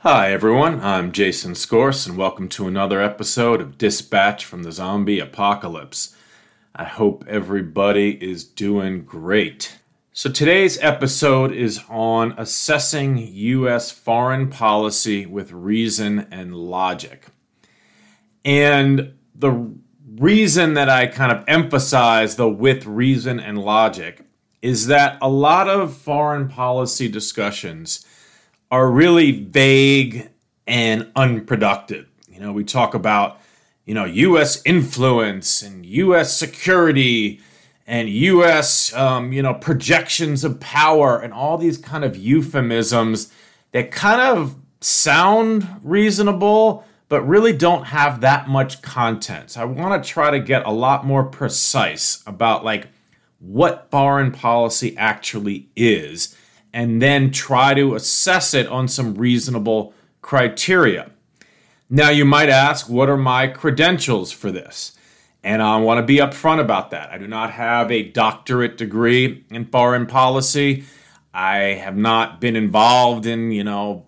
Hi, everyone. I'm Jason Scorse, and welcome to another episode of Dispatch from the Zombie Apocalypse. I hope everybody is doing great. So, today's episode is on assessing U.S. foreign policy with reason and logic. And the reason that I kind of emphasize the with reason and logic is that a lot of foreign policy discussions are really vague and unproductive. You know, we talk about, you know, U.S. influence and U.S. security and U.S. Um, you know projections of power and all these kind of euphemisms that kind of sound reasonable but really don't have that much content. So I want to try to get a lot more precise about like what foreign policy actually is and then try to assess it on some reasonable criteria. Now, you might ask, what are my credentials for this? And I want to be upfront about that. I do not have a doctorate degree in foreign policy. I have not been involved in, you know,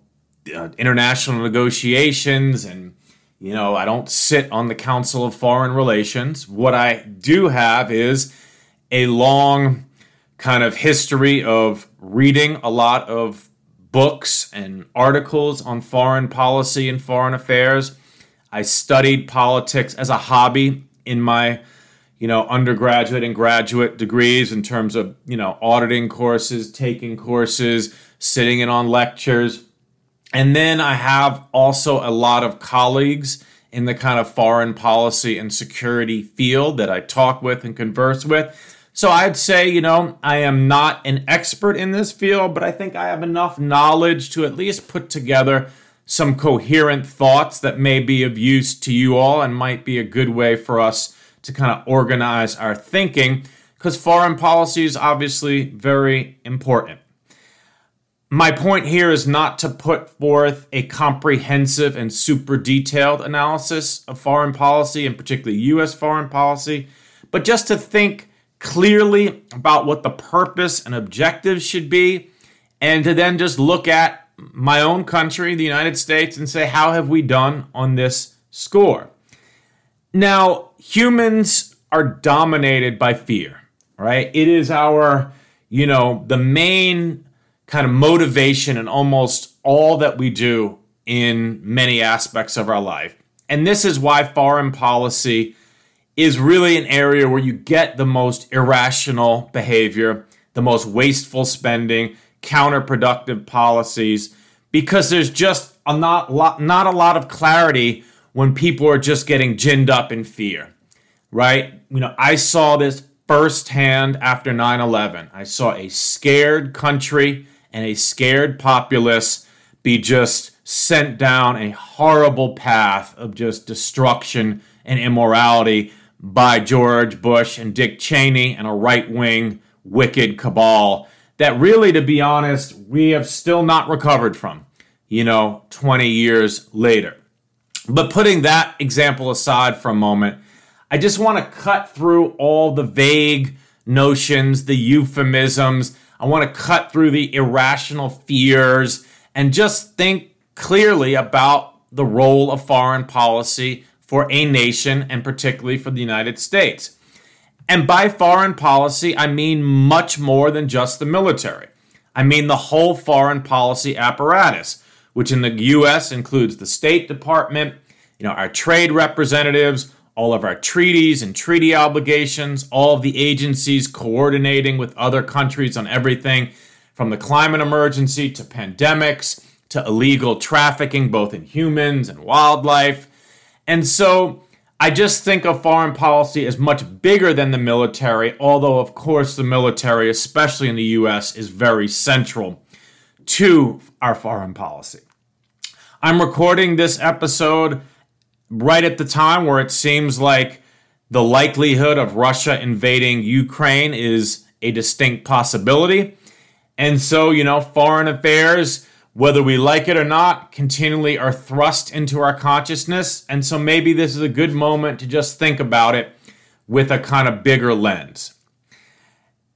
uh, international negotiations and you know, I don't sit on the Council of Foreign Relations. What I do have is a long kind of history of reading a lot of books and articles on foreign policy and foreign affairs. I studied politics as a hobby in my you know undergraduate and graduate degrees in terms of you know auditing courses taking courses sitting in on lectures. And then i have also a lot of colleagues in the kind of foreign policy and security field that i talk with and converse with. So I'd say, you know, I am not an expert in this field, but I think I have enough knowledge to at least put together some coherent thoughts that may be of use to you all and might be a good way for us to kind of organize our thinking because foreign policy is obviously very important. My point here is not to put forth a comprehensive and super detailed analysis of foreign policy, and particularly US foreign policy, but just to think clearly about what the purpose and objectives should be, and to then just look at my own country, the United States, and say, how have we done on this score? Now, humans are dominated by fear, right? It is our, you know, the main kind of motivation in almost all that we do in many aspects of our life. And this is why foreign policy is really an area where you get the most irrational behavior, the most wasteful spending, counterproductive policies, because there's just a not, lot, not a lot of clarity when people are just getting ginned up in fear, right? You know, I saw this firsthand after 9 11. I saw a scared country and a scared populace be just sent down a horrible path of just destruction and immorality by George Bush and Dick Cheney and a right wing wicked cabal that really, to be honest, we have still not recovered from, you know, 20 years later. But putting that example aside for a moment, I just want to cut through all the vague notions, the euphemisms. I want to cut through the irrational fears and just think clearly about the role of foreign policy for a nation and particularly for the United States. And by foreign policy, I mean much more than just the military. I mean the whole foreign policy apparatus, which in the US includes the State Department, you know, our trade representatives, all of our treaties and treaty obligations, all of the agencies coordinating with other countries on everything from the climate emergency to pandemics to illegal trafficking both in humans and wildlife and so I just think of foreign policy as much bigger than the military, although, of course, the military, especially in the US, is very central to our foreign policy. I'm recording this episode right at the time where it seems like the likelihood of Russia invading Ukraine is a distinct possibility. And so, you know, foreign affairs, whether we like it or not, continually are thrust into our consciousness. And so maybe this is a good moment to just think about it with a kind of bigger lens.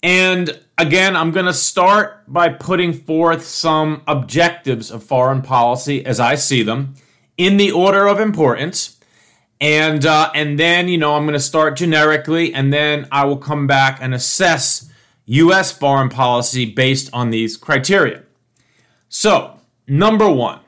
And again, I'm going to start by putting forth some objectives of foreign policy as I see them in the order of importance. And uh, and then you know I'm going to start generically, and then I will come back and assess U.S. foreign policy based on these criteria. So number one,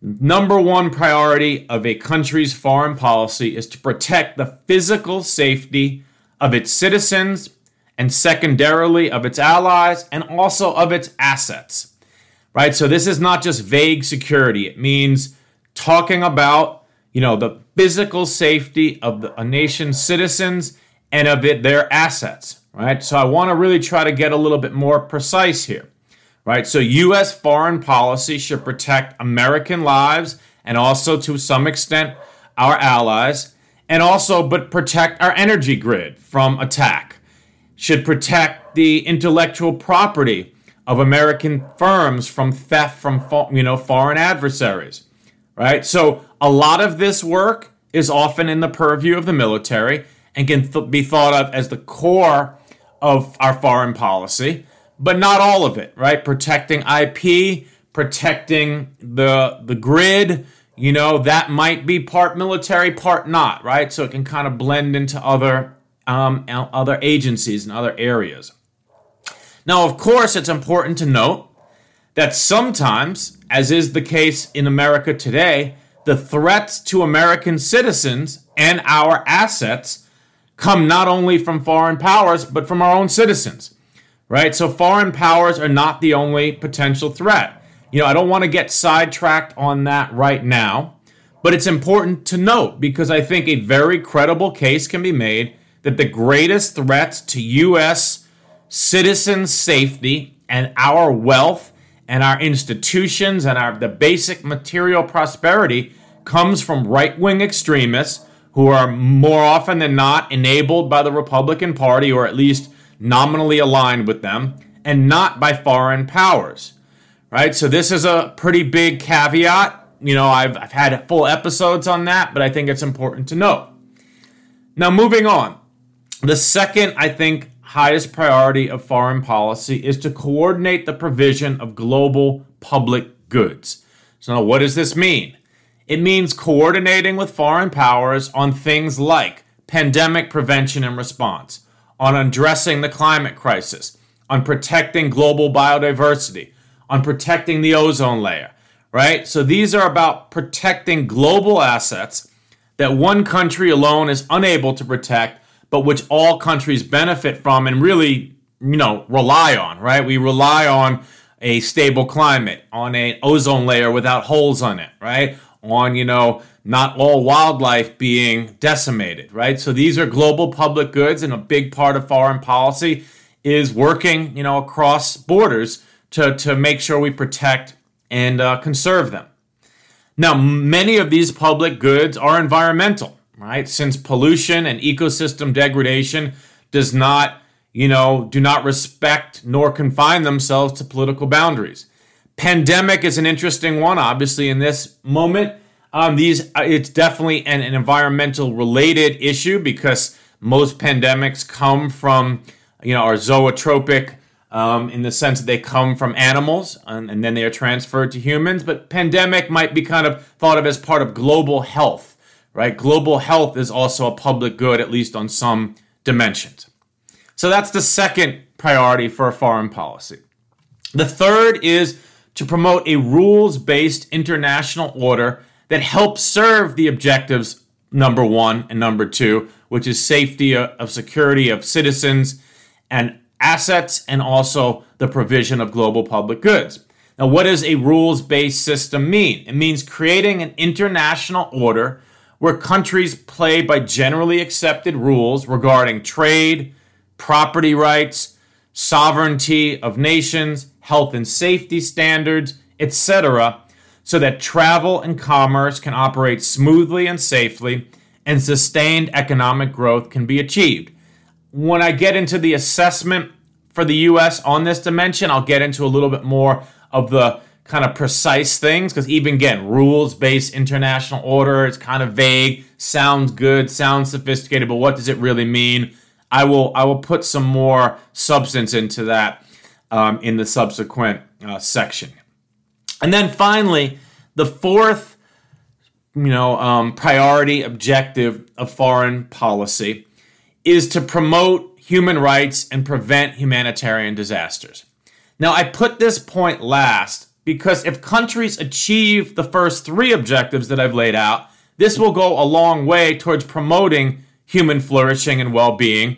number one priority of a country's foreign policy is to protect the physical safety of its citizens and secondarily of its allies and also of its assets. Right? So this is not just vague security. It means talking about, you know, the physical safety of the, a nation's citizens and of it their assets, right? So I want to really try to get a little bit more precise here. Right? So US foreign policy should protect American lives and also to some extent our allies and also but protect our energy grid from attack should protect the intellectual property of American firms from theft from you know foreign adversaries, right? So a lot of this work is often in the purview of the military and can th- be thought of as the core of our foreign policy, but not all of it, right? Protecting IP, protecting the the grid, you know, that might be part military, part not, right? So it can kind of blend into other um, other agencies and other areas. Now, of course, it's important to note that sometimes, as is the case in America today, the threats to American citizens and our assets come not only from foreign powers, but from our own citizens, right? So, foreign powers are not the only potential threat. You know, I don't want to get sidetracked on that right now, but it's important to note because I think a very credible case can be made that the greatest threats to U.S. citizen safety and our wealth and our institutions and our the basic material prosperity comes from right-wing extremists who are more often than not enabled by the Republican Party or at least nominally aligned with them and not by foreign powers. Right? So this is a pretty big caveat. You know, I've, I've had full episodes on that, but I think it's important to note. Now, moving on. The second, I think, highest priority of foreign policy is to coordinate the provision of global public goods. So, now what does this mean? It means coordinating with foreign powers on things like pandemic prevention and response, on addressing the climate crisis, on protecting global biodiversity, on protecting the ozone layer, right? So, these are about protecting global assets that one country alone is unable to protect but which all countries benefit from and really, you know, rely on, right? We rely on a stable climate, on an ozone layer without holes on it, right? On, you know, not all wildlife being decimated, right? So these are global public goods, and a big part of foreign policy is working, you know, across borders to, to make sure we protect and uh, conserve them. Now, many of these public goods are environmental right? Since pollution and ecosystem degradation does not, you know, do not respect nor confine themselves to political boundaries. Pandemic is an interesting one, obviously, in this moment. Um, these uh, it's definitely an, an environmental related issue because most pandemics come from, you know, are zootropic um, in the sense that they come from animals and, and then they are transferred to humans. But pandemic might be kind of thought of as part of global health right? Global health is also a public good, at least on some dimensions. So that's the second priority for foreign policy. The third is to promote a rules based international order that help serve the objectives number one and number two, which is safety uh, of security of citizens and assets, and also the provision of global public goods. Now, what does a rules based system mean? It means creating an international order where countries play by generally accepted rules regarding trade, property rights, sovereignty of nations, health and safety standards, etc., so that travel and commerce can operate smoothly and safely and sustained economic growth can be achieved. When I get into the assessment for the US on this dimension. I'll get into a little bit more of the kind of precise things because even again rules based international order it's kind of vague sounds good sounds sophisticated but what does it really mean i will i will put some more substance into that um, in the subsequent uh, section and then finally the fourth you know um, priority objective of foreign policy is to promote human rights and prevent humanitarian disasters now i put this point last because if countries achieve the first three objectives that I've laid out, this will go a long way towards promoting human flourishing and well-being.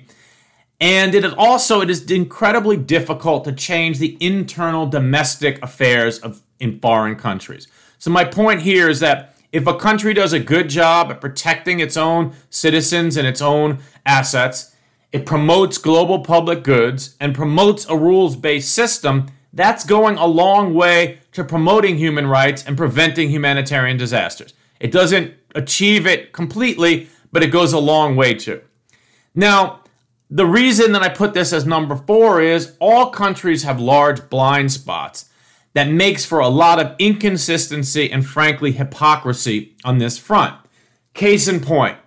And it is also it is incredibly difficult to change the internal domestic affairs of in foreign countries. So my point here is that if a country does a good job at protecting its own citizens and its own assets, it promotes global public goods and promotes a rules-based system that's going a long way to promoting human rights and preventing humanitarian disasters. It doesn't achieve it completely, but it goes a long way to. Now, the reason that I put this as number four is all countries have large blind spots that makes for a lot of inconsistency and frankly hypocrisy on this front. Case in point,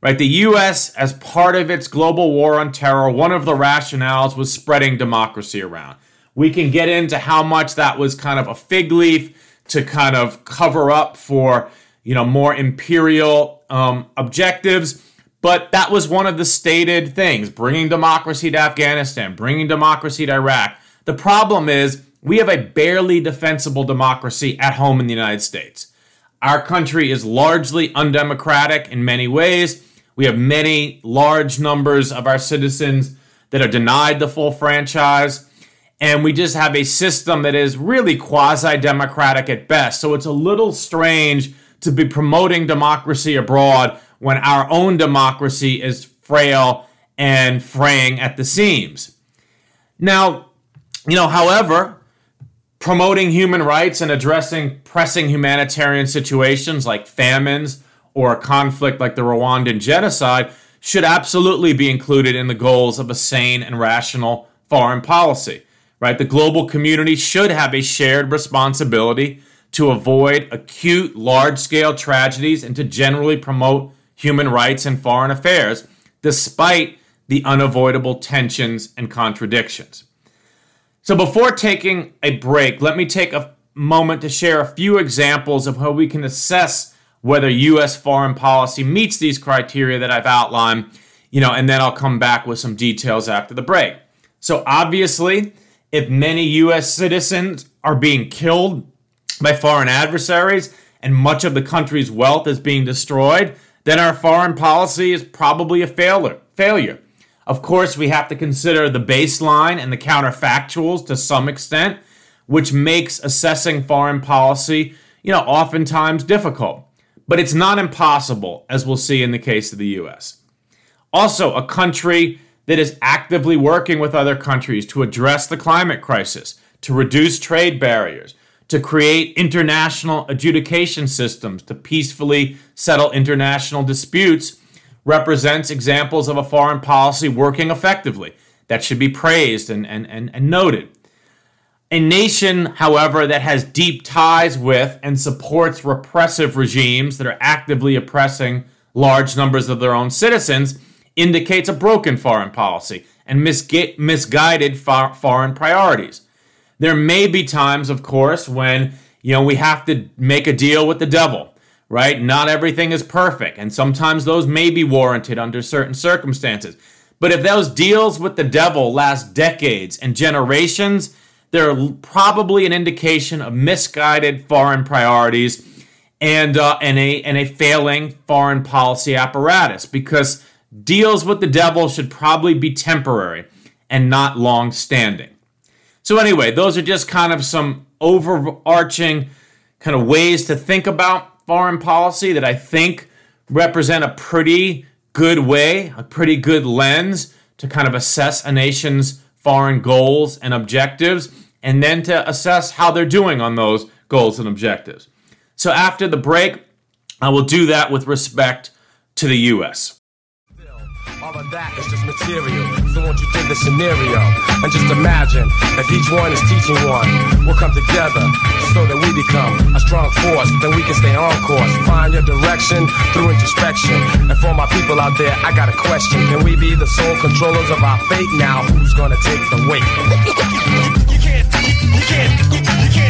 right? The US as part of its global war on terror, one of the rationales was spreading democracy around. We can get into how much that was kind of a fig leaf to kind of cover up for, you know, more imperial um, objectives. But that was one of the stated things bringing democracy to Afghanistan, bringing democracy to Iraq. The problem is we have a barely defensible democracy at home in the United States. Our country is largely undemocratic in many ways. We have many large numbers of our citizens that are denied the full franchise and we just have a system that is really quasi democratic at best. So it's a little strange to be promoting democracy abroad when our own democracy is frail and fraying at the seams. Now, you know, however, promoting human rights and addressing pressing humanitarian situations like famines or a conflict like the Rwandan genocide should absolutely be included in the goals of a sane and rational foreign policy right? The global community should have a shared responsibility to avoid acute, large scale tragedies and to generally promote human rights in foreign affairs, despite the unavoidable tensions and contradictions. So, before taking a break, let me take a moment to share a few examples of how we can assess whether U.S. foreign policy meets these criteria that I've outlined, you know, and then I'll come back with some details after the break. So, obviously, if many U.S. citizens are being killed by foreign adversaries and much of the country's wealth is being destroyed, then our foreign policy is probably a failure. failure. Of course, we have to consider the baseline and the counterfactuals to some extent, which makes assessing foreign policy, you know, oftentimes difficult. But it's not impossible, as we'll see in the case of the US. Also, a country that is actively working with other countries to address the climate crisis, to reduce trade barriers, to create international adjudication systems to peacefully settle international disputes represents examples of a foreign policy working effectively that should be praised and, and, and, and noted. A nation, however, that has deep ties with and supports repressive regimes that are actively oppressing large numbers of their own citizens indicates a broken foreign policy and misgu- misguided foreign priorities. There may be times, of course, when you know we have to make a deal with the devil, right? Not everything is perfect, and sometimes those may be warranted under certain circumstances. But if those deals with the devil last decades and generations, they're probably an indication of misguided foreign priorities and uh, and a and a failing foreign policy apparatus because deals with the devil should probably be temporary and not long standing. So, anyway, those are just kind of some overarching kind of ways to think about foreign policy that I think represent a pretty good way, a pretty good lens to kind of assess a nation's foreign goals and objectives, and then to assess how they're doing on those goals and objectives. So, after the break, I will do that with respect to the U.S. All of that is just material. So won't you think the scenario? And just imagine if each one is teaching one. We'll come together so that we become a strong force. Then we can stay on course. Find your direction through introspection. And for my people out there, I got a question. Can we be the sole controllers of our fate? Now who's gonna take the weight? you can't, you can't, you can't,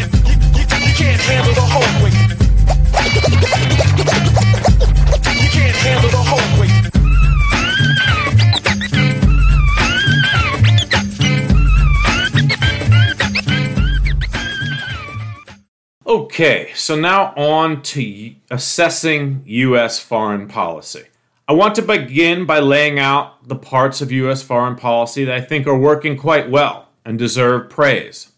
Okay, so now on to assessing U.S. foreign policy. I want to begin by laying out the parts of U.S. foreign policy that I think are working quite well and deserve praise.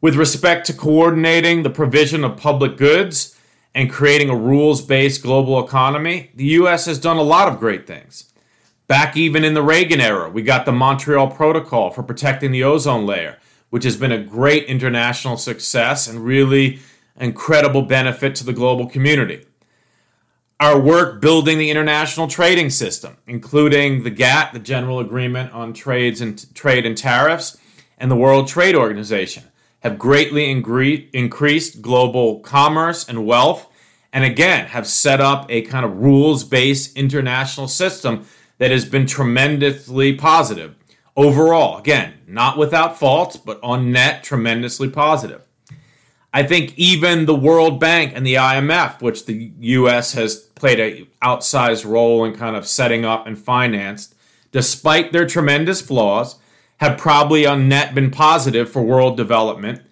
With respect to coordinating the provision of public goods and creating a rules based global economy, the U.S. has done a lot of great things. Back even in the Reagan era, we got the Montreal Protocol for protecting the ozone layer which has been a great international success and really incredible benefit to the global community. Our work building the international trading system, including the GATT, the General Agreement on Trades and Trade and Tariffs, and the World Trade Organization, have greatly increased global commerce and wealth, and again have set up a kind of rules-based international system that has been tremendously positive overall. Again, not without faults, but on net, tremendously positive. I think even the World Bank and the IMF, which the U.S. has played an outsized role in kind of setting up and financed, despite their tremendous flaws, have probably on net been positive for world development.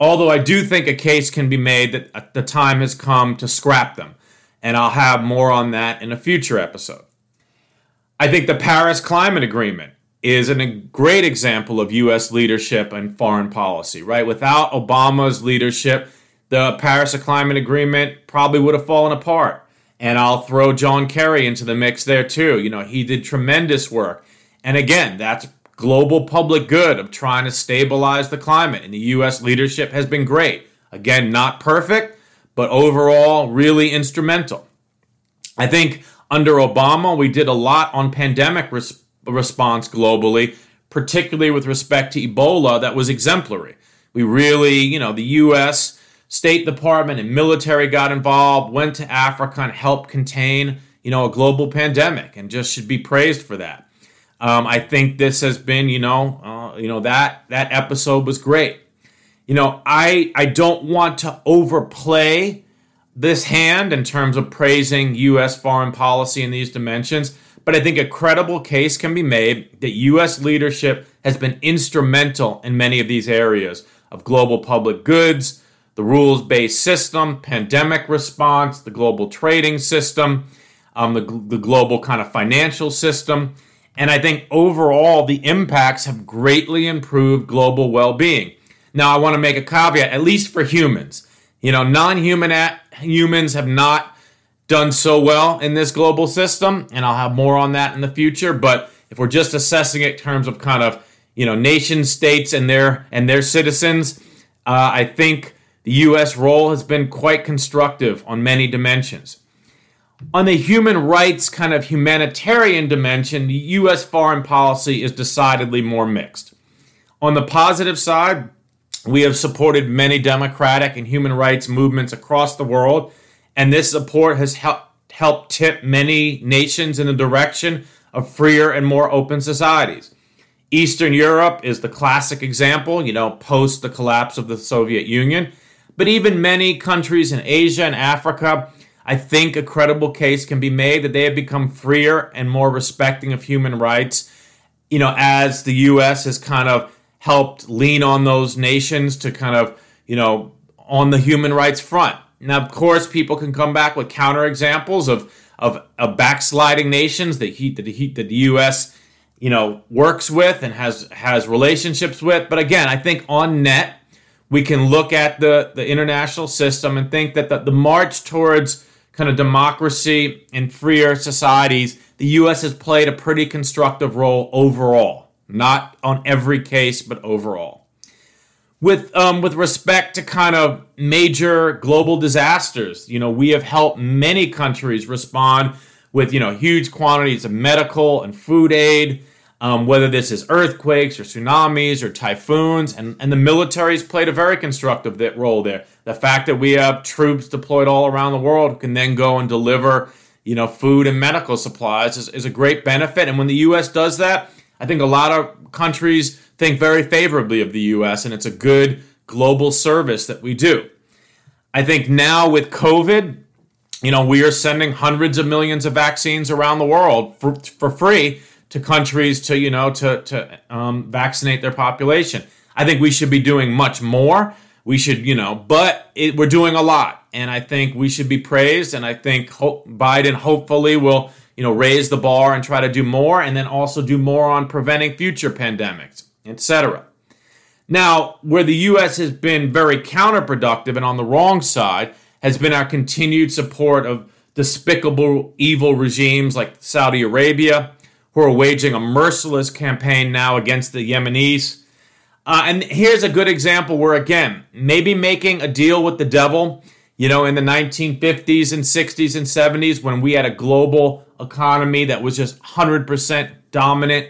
Although I do think a case can be made that the time has come to scrap them. And I'll have more on that in a future episode. I think the Paris Climate Agreement is a great example of U.S. leadership and foreign policy, right? Without Obama's leadership, the Paris Climate Agreement probably would have fallen apart. And I'll throw John Kerry into the mix there too. You know, he did tremendous work. And again, that's global public good of trying to stabilize the climate. And the U.S. leadership has been great. Again, not perfect, but overall, really instrumental. I think under Obama, we did a lot on pandemic response response globally, particularly with respect to Ebola, that was exemplary. We really, you know, the U.S. State Department and military got involved, went to Africa and helped contain, you know, a global pandemic, and just should be praised for that. Um, I think this has been, you know, uh, you know that that episode was great. You know, I I don't want to overplay this hand in terms of praising U.S. foreign policy in these dimensions but I think a credible case can be made that U.S. leadership has been instrumental in many of these areas of global public goods, the rules based system, pandemic response, the global trading system, um, the, the global kind of financial system. And I think overall, the impacts have greatly improved global well being. Now, I want to make a caveat, at least for humans. You know, non human humans have not done so well in this global system, and I'll have more on that in the future. But if we're just assessing it in terms of kind of you know nation states and their and their citizens, uh, I think the U.S. role has been quite constructive on many dimensions. On the human rights kind of humanitarian dimension, the U.S. foreign policy is decidedly more mixed. On the positive side, we have supported many democratic and human rights movements across the world and this support has helped helped tip many nations in the direction of freer and more open societies. Eastern Europe is the classic example, you know, post the collapse of the Soviet Union. But even many countries in Asia and Africa, I think a credible case can be made that they have become freer and more respecting of human rights, you know, as the US has kind of helped lean on those nations to kind of, you know, on the human rights front. Now, of course, people can come back with counterexamples of, of of backsliding nations that he that he that the U.S. you know works with and has has relationships with. But again, I think on net we can look at the the international system and think that the, the march towards kind of democracy and freer societies, the U.S. has played a pretty constructive role overall. Not on every case, but overall with um, with respect to kind of major global disasters. You know, we have helped many countries respond with you know huge quantities of medical and food aid. Um, whether this is earthquakes or tsunamis or typhoons, and, and the military's played a very constructive role there. The fact that we have troops deployed all around the world who can then go and deliver, you know, food and medical supplies is, is a great benefit. And when the U.S. does that, I think a lot of countries think very favorably of the U.S. and it's a good global service that we do. I think now with COVID, you know, we are sending hundreds of millions of vaccines around the world for, for free to countries to, you know, to, to um, vaccinate their population. I think we should be doing much more. We should, you know, but it, we're doing a lot. And I think we should be praised. And I think ho- Biden hopefully will, you know, raise the bar and try to do more and then also do more on preventing future pandemics, etc. Now, where the U.S. has been very counterproductive and on the wrong side has been our continued support of despicable, evil regimes like Saudi Arabia, who are waging a merciless campaign now against the Yemenis. Uh, and here's a good example where, again, maybe making a deal with the devil, you know, in the 1950s and 60s and 70s when we had a global economy that was just 100% dominant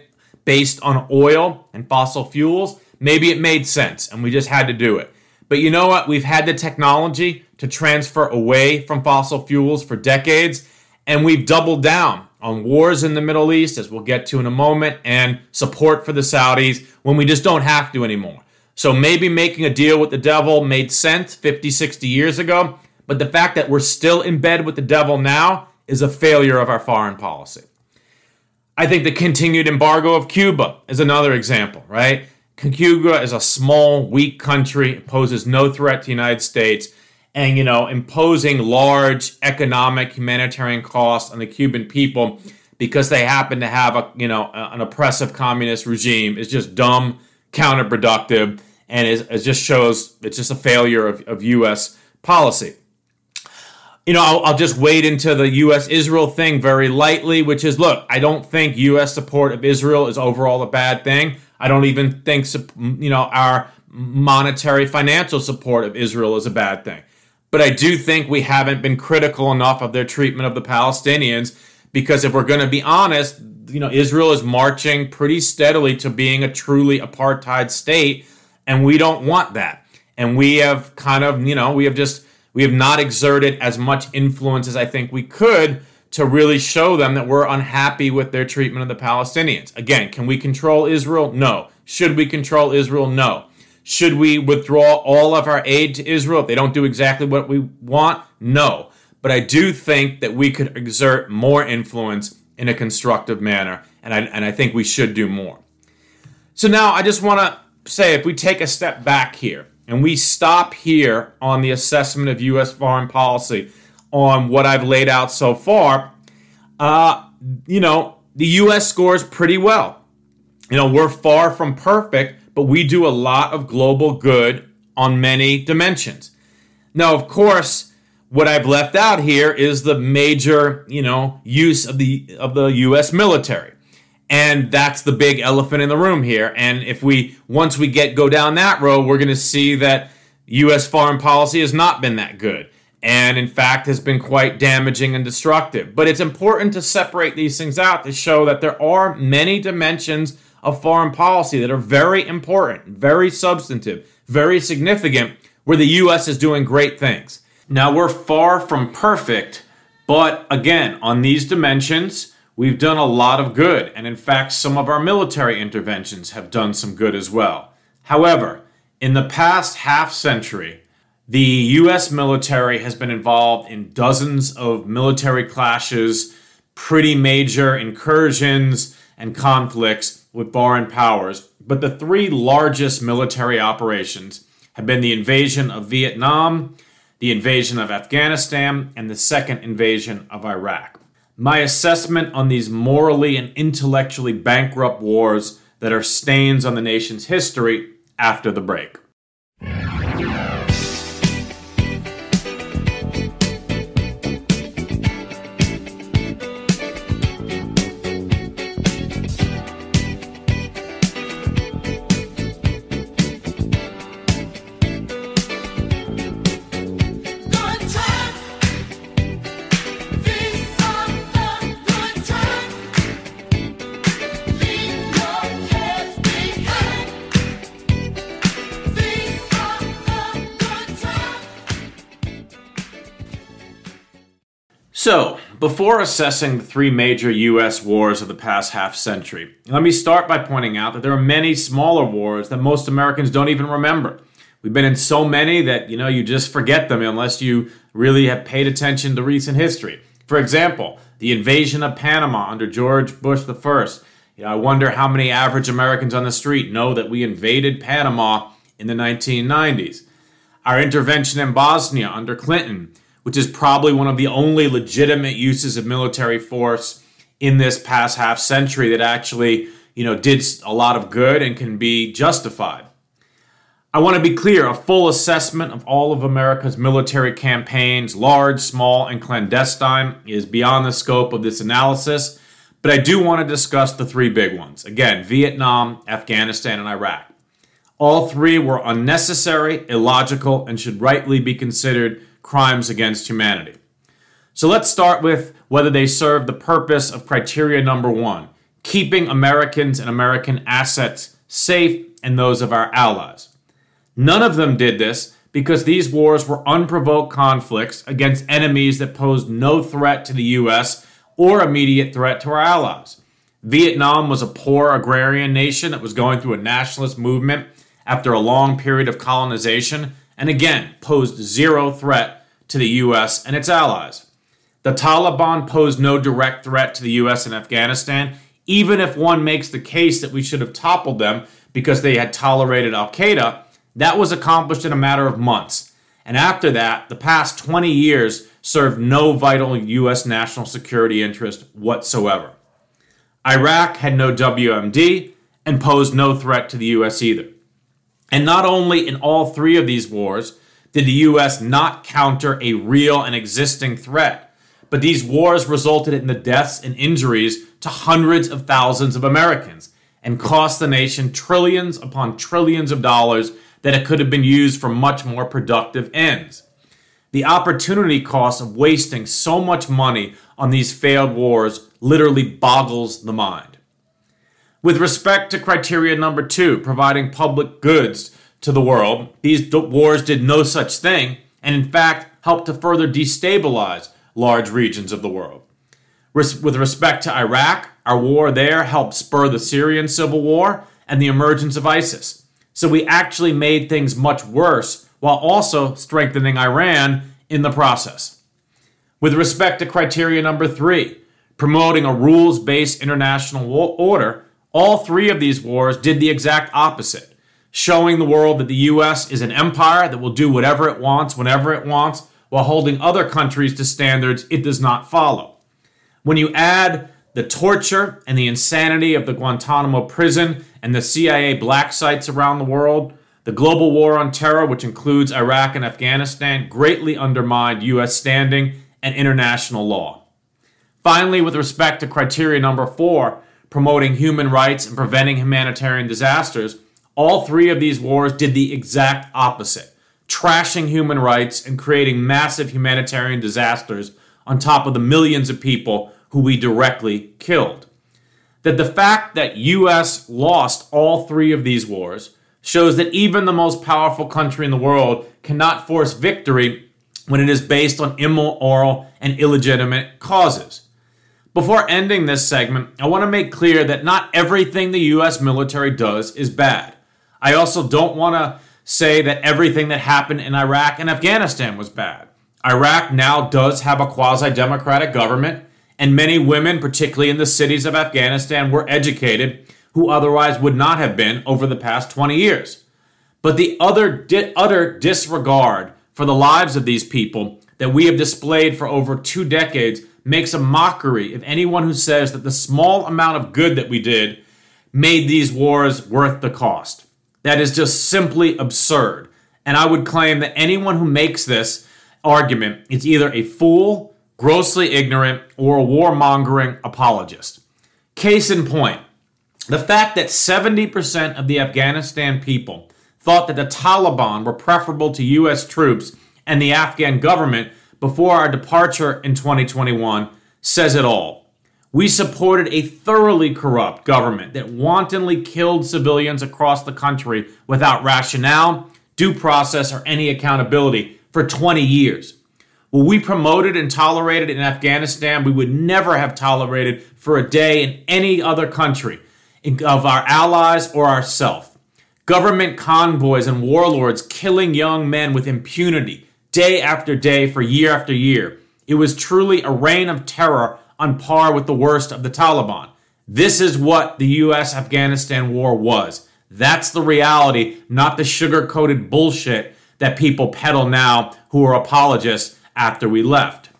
based on oil and fossil fuels Maybe it made sense and we just had to do it. But you know what? We've had the technology to transfer away from fossil fuels for decades, and we've doubled down on wars in the Middle East, as we'll get to in a moment, and support for the Saudis when we just don't have to anymore. So maybe making a deal with the devil made sense 50, 60 years ago, but the fact that we're still in bed with the devil now is a failure of our foreign policy. I think the continued embargo of Cuba is another example, right? Cuba is a small, weak country, poses no threat to the United States, and you know, imposing large economic humanitarian costs on the Cuban people because they happen to have a you know an oppressive communist regime is just dumb, counterproductive, and it just shows it's just a failure of, of U.S. policy. You know, I'll, I'll just wade into the U.S. Israel thing very lightly, which is look, I don't think U.S. support of Israel is overall a bad thing. I don't even think you know our monetary financial support of Israel is a bad thing. But I do think we haven't been critical enough of their treatment of the Palestinians because if we're going to be honest, you know, Israel is marching pretty steadily to being a truly apartheid state and we don't want that. And we have kind of, you know, we have just we have not exerted as much influence as I think we could to really show them that we're unhappy with their treatment of the Palestinians. Again, can we control Israel? No. Should we control Israel? No. Should we withdraw all of our aid to Israel if they don't do exactly what we want? No. But I do think that we could exert more influence in a constructive manner, and I, and I think we should do more. So now I just want to say if we take a step back here and we stop here on the assessment of U.S. foreign policy, on what I've laid out so far, uh, you know, the U.S. scores pretty well. You know, we're far from perfect, but we do a lot of global good on many dimensions. Now, of course, what I've left out here is the major, you know, use of the of the U.S. military, and that's the big elephant in the room here. And if we once we get go down that road, we're going to see that U.S. foreign policy has not been that good and in fact has been quite damaging and destructive. But it's important to separate these things out to show that there are many dimensions of foreign policy that are very important, very substantive, very significant, where the U.S. is doing great things. Now, we're far from perfect, but again, on these dimensions, we've done a lot of good, and in fact, some of our military interventions have done some good as well. However, in the past half century, the U.S. military has been involved in dozens of military clashes, pretty major incursions, and conflicts with foreign powers. But the three largest military operations have been the invasion of Vietnam, the invasion of Afghanistan, and the second invasion of Iraq. My assessment on these morally and intellectually bankrupt wars that are stains on the nation's history after the break. So, before assessing the three major U.S. wars of the past half century, let me start by pointing out that there are many smaller wars that most Americans don't even remember. We've been in so many that, you know, you just forget them unless you really have paid attention to recent history. For example, the invasion of Panama under George Bush I. You know, I wonder how many average Americans on the street know that we invaded Panama in the 1990s. Our intervention in Bosnia under Clinton which is probably one of the only legitimate uses of military force in this past half century that actually, you know, did a lot of good and can be justified. I want to be clear a full assessment of all of America's military campaigns, large, small, and clandestine, is beyond the scope of this analysis, but I do want to discuss the three big ones. Again, Vietnam, Afghanistan, and Iraq. All three were unnecessary, illogical, and should rightly be considered crimes against humanity. So let's start with whether they serve the purpose of criteria number one keeping Americans and American assets safe and those of our allies. None of them did this because these wars were unprovoked conflicts against enemies that posed no threat to the U.S. or immediate threat to our allies. Vietnam was a poor agrarian nation that was going through a nationalist movement after a long period of colonization and again posed zero threat to the U.S. and its allies. The Taliban posed no direct threat to the U.S. and Afghanistan, even if one makes the case that we should have toppled them because they had tolerated Al Qaeda. That was accomplished in a matter of months. And after that, the past 20 years served no vital U.S. national security interest whatsoever. Iraq had no WMD and posed no threat to the U.S. either. And not only in all three of these wars did the U.S. not counter a real and existing threat, but these wars resulted in the deaths and injuries to hundreds of thousands of Americans and cost the nation trillions upon trillions of dollars that it could have been used for much more productive ends. The opportunity cost of wasting so much money on these failed wars literally boggles the mind. With respect to criteria number two, providing public goods to the world. These wars did no such thing, and in fact helped to further destabilize large regions of the world. With respect to Iraq, our war there helped spur the Syrian civil war and the emergence of ISIS. So we actually made things much worse while also strengthening Iran in the process. With respect to criteria number three, promoting a rules based international order, all three of these wars did the exact opposite showing the world that the U.S. is an empire that will do whatever it wants, whenever it wants, while holding other countries to standards it does not follow. When you add the torture and the insanity of the Guantanamo prison and the CIA black sites around the world, the global war on terror, which includes Iraq and Afghanistan, greatly undermined U.S. standing and international law. Finally, with respect to criteria number four, promoting human rights and preventing humanitarian disasters, all three of these wars did the exact opposite, trashing human rights and creating massive humanitarian disasters on top of the millions of people who we directly killed. That the fact that US lost all three of these wars shows that even the most powerful country in the world cannot force victory when it is based on immoral and illegitimate causes. Before ending this segment, I want to make clear that not everything the US military does is bad. I also don't want to say that everything that happened in Iraq and Afghanistan was bad. Iraq now does have a quasi democratic government, and many women, particularly in the cities of Afghanistan, were educated who otherwise would not have been over the past 20 years. But the other utter disregard for the lives of these people that we have displayed for over two decades makes a mockery of anyone who says that the small amount of good that we did made these wars worth the cost. That is just simply absurd. And I would claim that anyone who makes this argument is either a fool, grossly ignorant, or a warmongering apologist. Case in point the fact that 70% of the Afghanistan people thought that the Taliban were preferable to U.S. troops and the Afghan government before our departure in 2021 says it all. We supported a thoroughly corrupt government that wantonly killed civilians across the country without rationale, due process, or any accountability for 20 years. What we promoted and tolerated in Afghanistan, we would never have tolerated for a day in any other country of our allies or ourselves. Government convoys and warlords killing young men with impunity day after day for year after year. It was truly a reign of terror on par with the worst of the Taliban. This is what the US Afghanistan war was. That's the reality, not the sugar coated bullshit that people peddle now who are apologists after we left.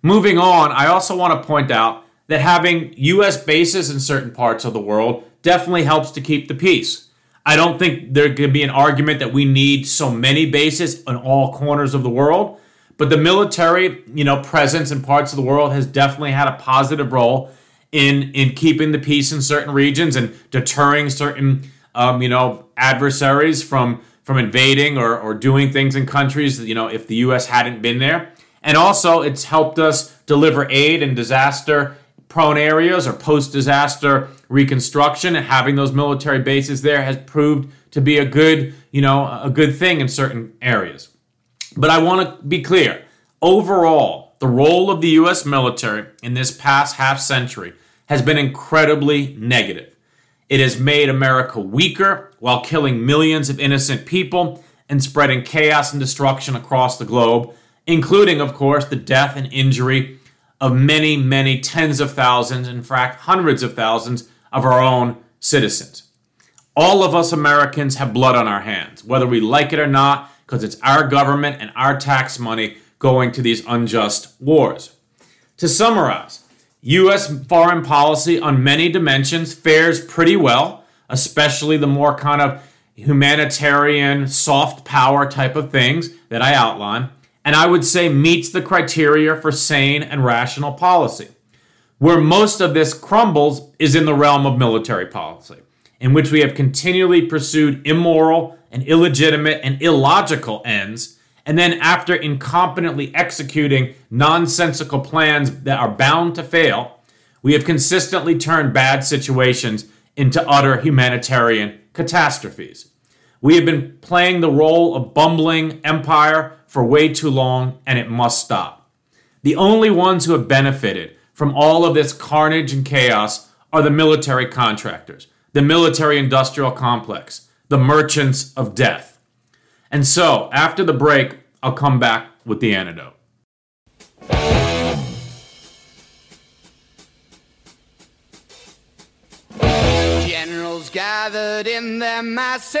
Moving on, I also want to point out that having US bases in certain parts of the world definitely helps to keep the peace. I don't think there could be an argument that we need so many bases in all corners of the world, but the military, you know, presence in parts of the world has definitely had a positive role in in keeping the peace in certain regions and deterring certain um, you know adversaries from from invading or, or doing things in countries you know if the US hadn't been there. And also it's helped us deliver aid in disaster prone areas or post disaster reconstruction and having those military bases there has proved to be a good you know a good thing in certain areas but I want to be clear overall the role of the US military in this past half century has been incredibly negative. It has made America weaker while killing millions of innocent people and spreading chaos and destruction across the globe, including, of course, the death and injury of many, many tens of thousands, in fact, hundreds of thousands of our own citizens. All of us Americans have blood on our hands, whether we like it or not, because it's our government and our tax money going to these unjust wars. To summarize, U.S. foreign policy on many dimensions fares pretty well, especially the more kind of humanitarian, soft power type of things that I outline, and I would say meets the criteria for sane and rational policy. Where most of this crumbles is in the realm of military policy, in which we have continually pursued immoral and illegitimate and illogical ends and then, after incompetently executing nonsensical plans that are bound to fail, we have consistently turned bad situations into utter humanitarian catastrophes. We have been playing the role of bumbling empire for way too long, and it must stop. The only ones who have benefited from all of this carnage and chaos are the military contractors, the military industrial complex, the merchants of death. And so, after the break, I'll come back with the antidote. Generals gathered in their masses,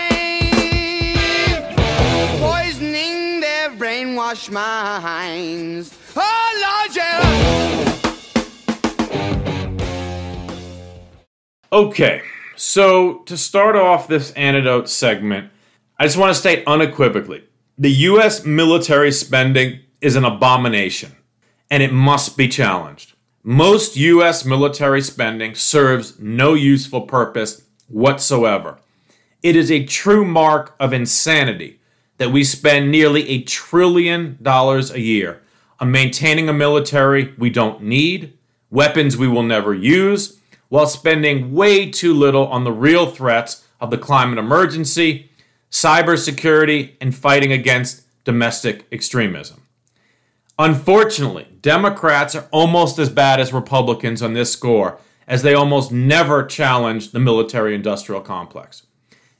brainwashed minds. Oh Lord, yeah. Okay, so to start off this antidote segment, I just want to state unequivocally the U.S. military spending is an abomination and it must be challenged. Most U.S. military spending serves no useful purpose whatsoever. It is a true mark of insanity that we spend nearly a trillion dollars a year on maintaining a military we don't need, weapons we will never use, while spending way too little on the real threats of the climate emergency, cybersecurity, and fighting against domestic extremism. Unfortunately, Democrats are almost as bad as Republicans on this score, as they almost never challenge the military industrial complex.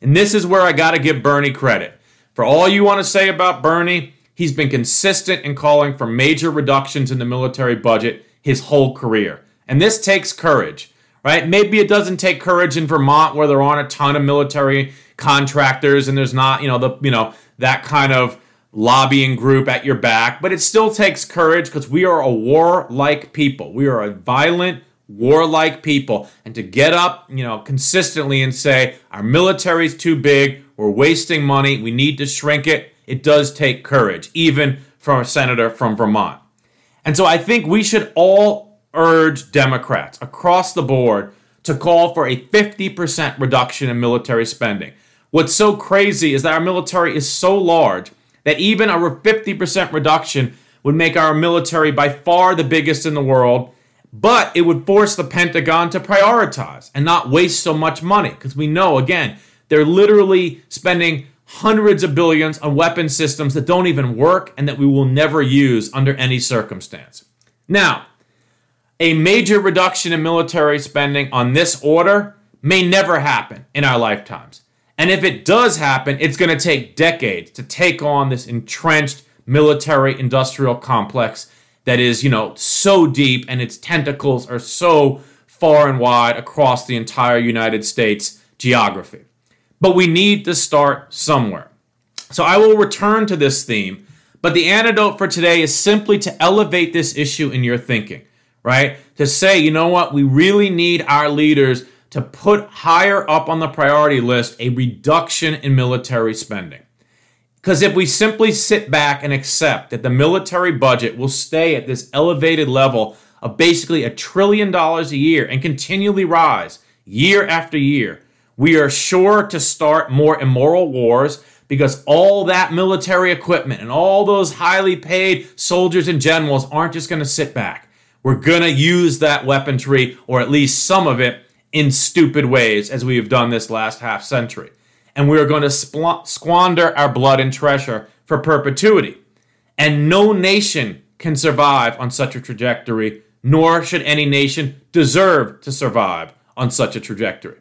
And this is where I got to give Bernie credit. For all you want to say about Bernie, he's been consistent in calling for major reductions in the military budget his whole career. And this takes courage, right? Maybe it doesn't take courage in Vermont where there aren't a ton of military contractors and there's not, you know, the, you know, that kind of lobbying group at your back, but it still takes courage because we are a warlike people. We are a violent, warlike people. And to get up, you know, consistently and say, our military's too big, we're wasting money, we need to shrink it, it does take courage, even from a senator from Vermont. And so I think we should all urge Democrats across the board to call for a 50% reduction in military spending. What's so crazy is that our military is so large that even a 50% reduction would make our military by far the biggest in the world, but it would force the Pentagon to prioritize and not waste so much money. Because we know, again, they're literally spending hundreds of billions on weapon systems that don't even work and that we will never use under any circumstance. Now, a major reduction in military spending on this order may never happen in our lifetimes. And if it does happen, it's going to take decades to take on this entrenched military industrial complex that is, you know, so deep and its tentacles are so far and wide across the entire United States geography. But we need to start somewhere. So I will return to this theme, but the antidote for today is simply to elevate this issue in your thinking right? To say, you know what, we really need our leaders to put higher up on the priority list a reduction in military spending. Because if we simply sit back and accept that the military budget will stay at this elevated level of basically a trillion dollars a year and continually rise year after year, we are sure to start more immoral wars because all that military equipment and all those highly paid soldiers and generals aren't just going to sit back. We're going to use that weaponry, or at least some of it, in stupid ways, as we have done this last half century. And we are going to spl- squander our blood and treasure for perpetuity. And no nation can survive on such a trajectory, nor should any nation deserve to survive on such a trajectory.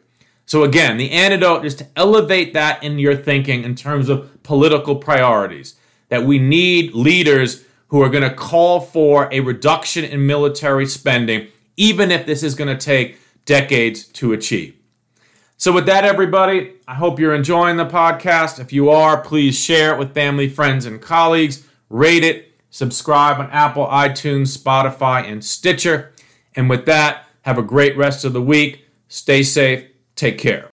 So, again, the antidote is to elevate that in your thinking in terms of political priorities. That we need leaders who are going to call for a reduction in military spending, even if this is going to take decades to achieve. So, with that, everybody, I hope you're enjoying the podcast. If you are, please share it with family, friends, and colleagues. Rate it, subscribe on Apple, iTunes, Spotify, and Stitcher. And with that, have a great rest of the week. Stay safe. Take care.